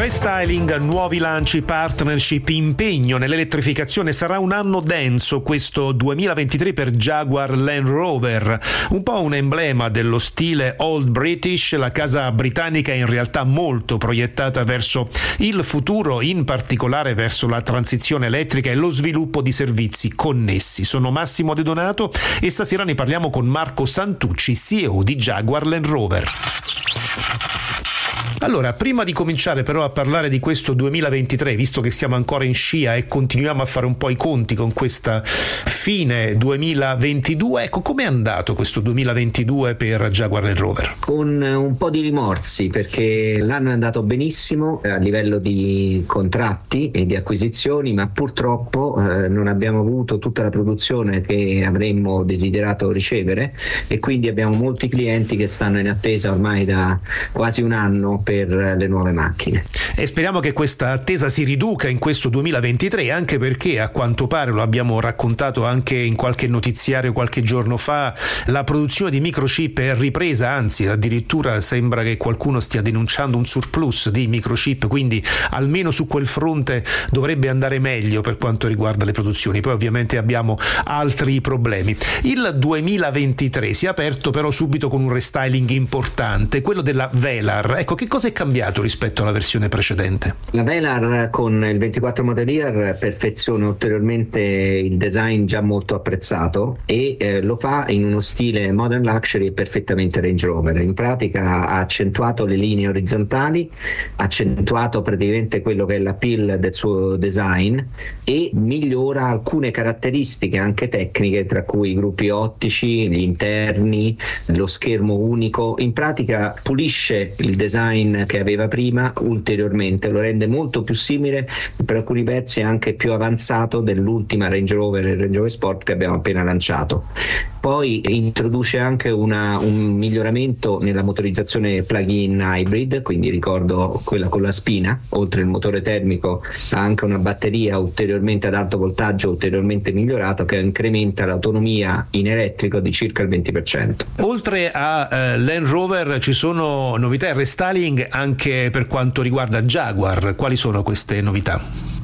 Restyling, nuovi lanci, partnership, impegno nell'elettrificazione. Sarà un anno denso questo 2023 per Jaguar Land Rover. Un po' un emblema dello stile Old British. La casa britannica è in realtà molto proiettata verso il futuro, in particolare verso la transizione elettrica e lo sviluppo di servizi connessi. Sono Massimo De Donato e stasera ne parliamo con Marco Santucci, CEO di Jaguar Land Rover. Allora, prima di cominciare però a parlare di questo 2023, visto che siamo ancora in scia e continuiamo a fare un po' i conti con questa fine 2022, ecco com'è andato questo 2022 per Jaguar Land Rover? Con un po' di rimorsi perché l'anno è andato benissimo a livello di contratti e di acquisizioni, ma purtroppo eh, non abbiamo avuto tutta la produzione che avremmo desiderato ricevere e quindi abbiamo molti clienti che stanno in attesa ormai da quasi un anno per le nuove macchine. E speriamo che questa attesa si riduca in questo 2023, anche perché a quanto pare, lo abbiamo raccontato anche in qualche notiziario qualche giorno fa, la produzione di microchip è ripresa, anzi addirittura sembra che qualcuno stia denunciando un surplus di microchip, quindi almeno su quel fronte dovrebbe andare meglio per quanto riguarda le produzioni. Poi ovviamente abbiamo altri problemi. Il 2023 si è aperto però subito con un restyling importante, quello della Velar. Ecco, che cosa cosa è cambiato rispetto alla versione precedente? La Velar con il 24 Model Year perfeziona ulteriormente il design già molto apprezzato e eh, lo fa in uno stile modern luxury e perfettamente Range Rover. In pratica ha accentuato le linee orizzontali, ha accentuato praticamente quello che è l'appeal del suo design e migliora alcune caratteristiche anche tecniche, tra cui i gruppi ottici, gli interni, lo schermo unico. In pratica pulisce il design design che aveva prima ulteriormente, lo rende molto più simile, per alcuni pezzi anche più avanzato dell'ultima Range Rover e Range Rover Sport che abbiamo appena lanciato. Poi introduce anche una, un miglioramento nella motorizzazione plug-in hybrid, quindi ricordo quella con la spina, oltre il motore termico ha anche una batteria ulteriormente ad alto voltaggio, ulteriormente migliorato che incrementa l'autonomia in elettrico di circa il 20%. Oltre a eh, Land Rover ci sono novità e restyling anche per quanto riguarda Jaguar, quali sono queste novità?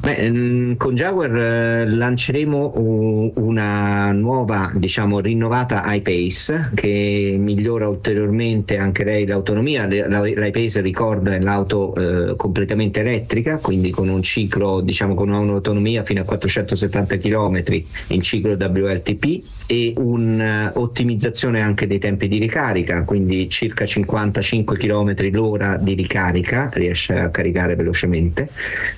Beh, mm, con Jaguar eh, lanceremo una nuova, diciamo, rinnovata iPace che migliora ulteriormente anche lei l'autonomia. L'iPace ricorda è l'auto eh, completamente elettrica, quindi con un ciclo, diciamo, con un'autonomia fino a 470 km in ciclo WLTP e un'ottimizzazione anche dei tempi di ricarica, quindi circa 55 km l'ora di ricarica, riesce a caricare velocemente.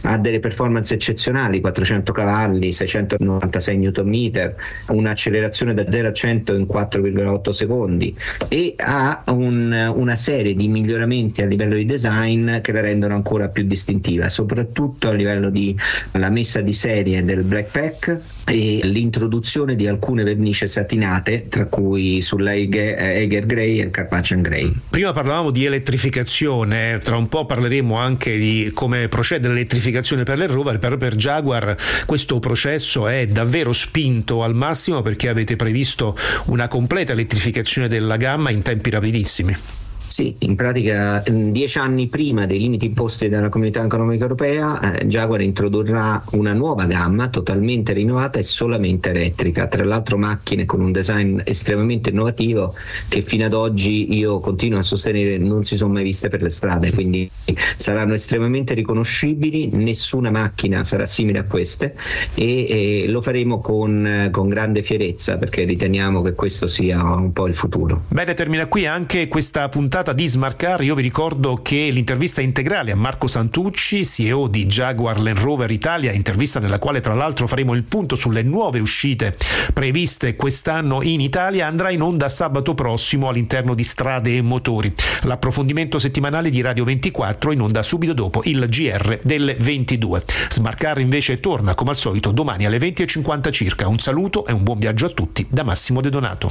Ha delle performance eccezionali, 400 cavalli, 696 Nm, un'accelerazione da 0 a 100 in 4,8 secondi e ha un, una serie di miglioramenti a livello di design che la rendono ancora più distintiva, soprattutto a livello di la messa di serie del black pack e l'introduzione di alcune vernici satinate, tra cui sulla Eger Grey e il Carpaccian Grey. Prima parlavamo di elettrificazione, tra un po' parleremo anche di come procede l'elettrificazione per le rover, per, per Jaguar questo processo è davvero spinto al massimo perché avete previsto una completa elettrificazione della gamma in tempi rapidissimi. Sì, in pratica dieci anni prima dei limiti imposti dalla Comunità Economica Europea, eh, Jaguar introdurrà una nuova gamma totalmente rinnovata e solamente elettrica, tra l'altro macchine con un design estremamente innovativo che fino ad oggi io continuo a sostenere non si sono mai viste per le strade, quindi saranno estremamente riconoscibili, nessuna macchina sarà simile a queste e, e lo faremo con, con grande fierezza perché riteniamo che questo sia un po' il futuro. Bene, termina qui anche questa puntata puntata di Smarcar io vi ricordo che l'intervista integrale a Marco Santucci, CEO di Jaguar Land Rover Italia, intervista nella quale tra l'altro faremo il punto sulle nuove uscite previste quest'anno in Italia, andrà in onda sabato prossimo all'interno di Strade e Motori. L'approfondimento settimanale di Radio 24 in onda subito dopo il GR delle 22. Smarcar invece torna come al solito domani alle 20.50 circa. Un saluto e un buon viaggio a tutti da Massimo De Donato.